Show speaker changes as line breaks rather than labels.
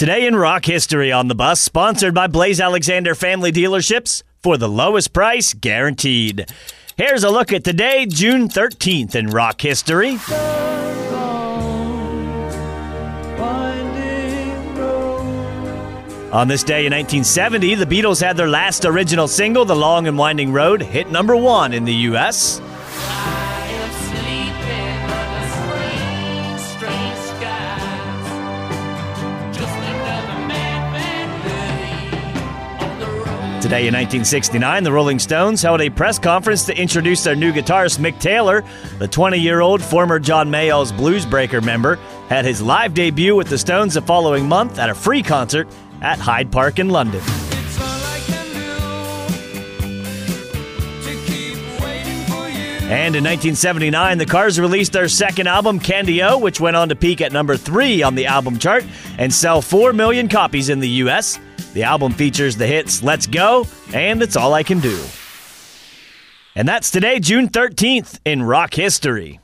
Today in rock history on the bus, sponsored by Blaise Alexander Family Dealerships for the lowest price guaranteed. Here's a look at today, June 13th in rock history. On this day in 1970, the Beatles had their last original single, The Long and Winding Road, hit number one in the U.S. Today in 1969, the Rolling Stones held a press conference to introduce their new guitarist Mick Taylor. The 20 year old former John Mayall's Bluesbreaker member had his live debut with the Stones the following month at a free concert at Hyde Park in London. And in 1979, the Cars released their second album, Candy-O, which went on to peak at number three on the album chart and sell 4 million copies in the US. The album features the hits Let's Go and It's All I Can Do. And that's today, June 13th, in rock history.